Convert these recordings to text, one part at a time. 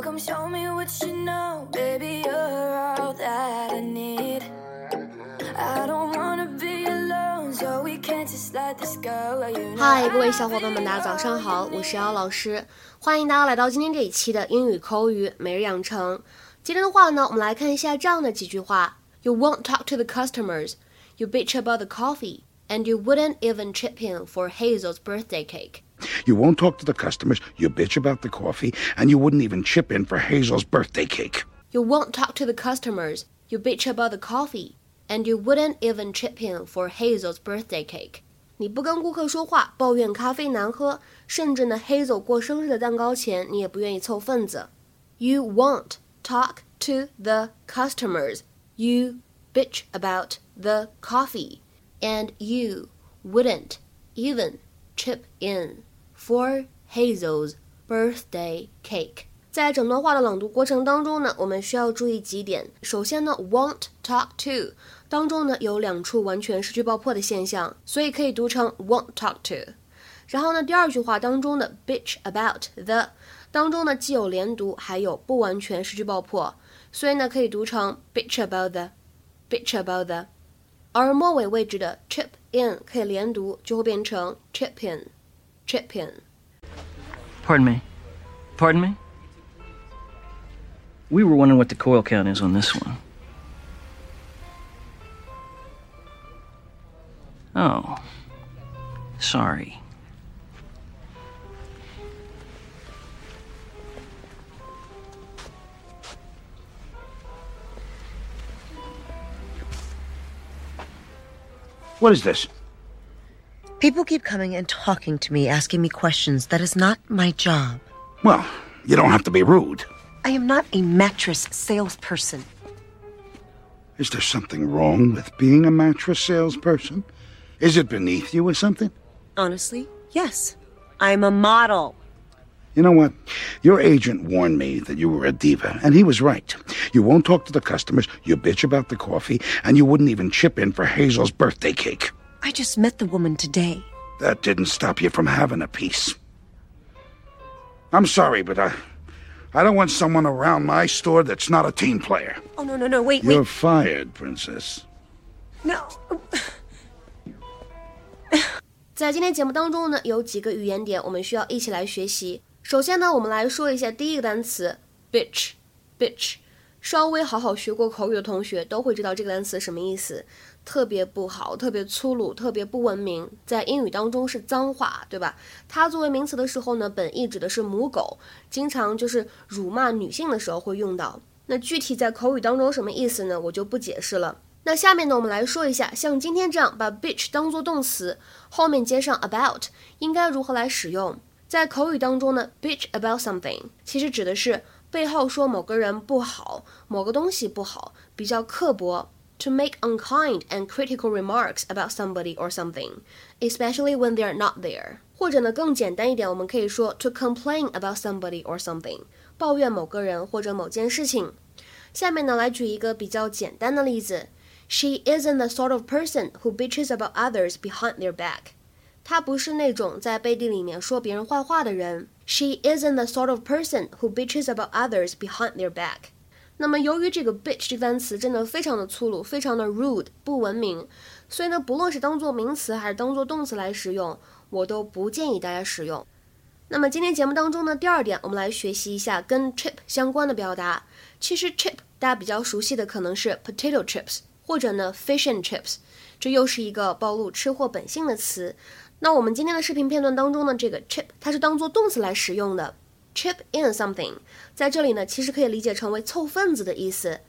So come show me what you know, baby. You're all that I need. I don't wanna be alone, so we can't just let this go. You know 嗨，各位小伙伴们，大家早上好，我是姚老师，欢迎大家来到今天这一期的英语口语每日养成。今天的话呢，我们来看一下这样的几句话：You won't talk to the customers, you bitch about the coffee, and you wouldn't even chip in for Hazel's birthday cake. You won't talk to the customers, you bitch about the coffee, and you wouldn't even chip in for Hazel's birthday cake. You won't talk to the customers, you bitch about the coffee, and you wouldn't even chip in for Hazel's birthday cake. 你不跟顾客说话，抱怨咖啡难喝，甚至呢，Hazel 过生日的蛋糕钱你也不愿意凑份子。You won't talk to the customers. You bitch about the coffee, and you wouldn't even chip in for Hazel's birthday cake. 在整段话的朗读过程当中呢，我们需要注意几点。首先呢，won't talk to 当中呢有两处完全失去爆破的现象，所以可以读成 won't talk to。然后呢，第二句话当中的 bitch about the 当中呢既有连读，还有不完全失去爆破，所以呢可以读成 bitch about the，bitch about the。而末尾位置的 chip in 可以连读，就会变成 chip in in。Pardon me. Pardon me? We were wondering what the coil count is on this one. Oh. Sorry. What is this? People keep coming and talking to me, asking me questions. That is not my job. Well, you don't have to be rude. I am not a mattress salesperson. Is there something wrong with being a mattress salesperson? Is it beneath you or something? Honestly, yes. I'm a model. You know what? Your agent warned me that you were a diva, and he was right. You won't talk to the customers, you bitch about the coffee, and you wouldn't even chip in for Hazel's birthday cake. I just met the woman today. That didn't stop you from having a piece. I'm sorry, but I I don't want someone around my store that's not a team player. Oh, no, no, no. Wait, You're wait. fired, princess. No. 在今天节目当中呢，有几个语言点我们需要一起来学习。首先呢，我们来说一下第一个单词 bitch。bitch， 稍微好好学过口语的同学都会知道这个单词什么意思，特别不好，特别粗鲁，特别不文明，在英语当中是脏话，对吧？它作为名词的时候呢，本意指的是母狗，经常就是辱骂女性的时候会用到。那具体在口语当中什么意思呢？我就不解释了。那下面呢，我们来说一下，像今天这样把 bitch 当做动词，后面接上 about，应该如何来使用？在口语当中呢，bitch about something 其实指的是背后说某个人不好，某个东西不好，比较刻薄。To make unkind and critical remarks about somebody or something, especially when they are not there。或者呢，更简单一点，我们可以说 to complain about somebody or something，抱怨某个人或者某件事情。下面呢，来举一个比较简单的例子。She isn't the sort of person who bitches about others behind their back. 她不是那种在背地里面说别人坏话的人。She isn't the sort of person who bitches about others behind their back. 那么，由于这个 bitch 这个单词真的非常的粗鲁，非常的 rude，不文明，所以呢，不论是当做名词还是当做动词来使用，我都不建议大家使用。那么今天节目当中呢，第二点，我们来学习一下跟 chip 相关的表达。其实 chip 大家比较熟悉的可能是 potato chips。或者呢，fish and chips，这又是一个暴露吃货本性的词。那我们今天的视频片段当中呢，这个 chip 它是当做动词来使用的，chip in something，在这里呢，其实可以理解成为凑份子的意思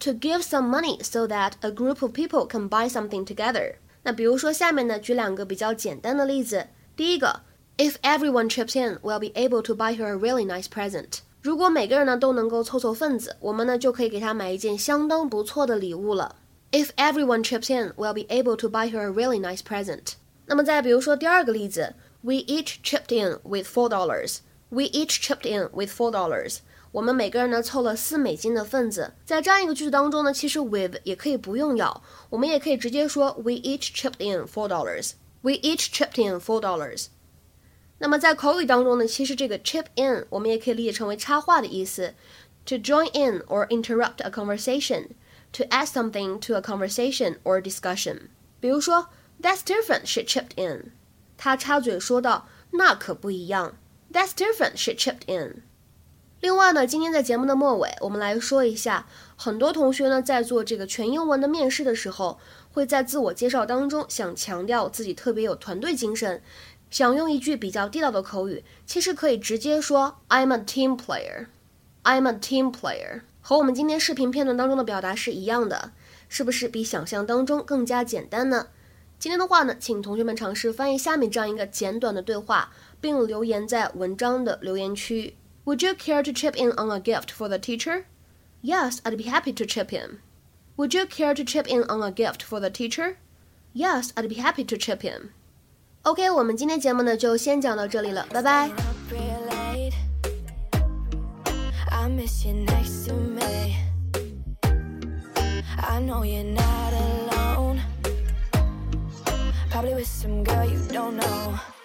，to give some money so that a group of people can buy something together。那比如说下面呢，举两个比较简单的例子。第一个，If everyone chips in, we'll be able to buy her a really nice present。如果每个人呢都能够凑凑份子，我们呢就可以给她买一件相当不错的礼物了。If everyone chips in, we'll be able to buy her a really nice present. 那么再比如说第二个例子，We each chipped in with four dollars. We each chipped in with four dollars. 我们每个人呢凑了四美金的份子。在这样一个句子当中呢，其实 with 也可以不用要，我们也可以直接说 We each chipped in four dollars. We each chipped in four dollars. 那么在口语当中呢，其实这个 chip in 我们也可以理解成为插话的意思，to join in or interrupt a conversation，to add something to a conversation or discussion。比如说 ，That's different. She chipped in。他插嘴说道：“那可不一样。” That's different. She chipped in。另外呢，今天在节目的末尾，我们来说一下，很多同学呢在做这个全英文的面试的时候，会在自我介绍当中想强调自己特别有团队精神。想用一句比较地道的口语，其实可以直接说 "I'm a team player." I'm a team player，和我们今天视频片段当中的表达是一样的，是不是比想象当中更加简单呢？今天的话呢，请同学们尝试翻译下面这样一个简短的对话，并留言在文章的留言区。Would you care to chip in on a gift for the teacher? Yes, I'd be happy to chip in. Would you care to chip in on a gift for the teacher? Yes, I'd be happy to chip in. OK，我们今天节目呢就先讲到这里了，拜拜。I miss you next to me. I know you're not alone. Probably with some girl you don't know.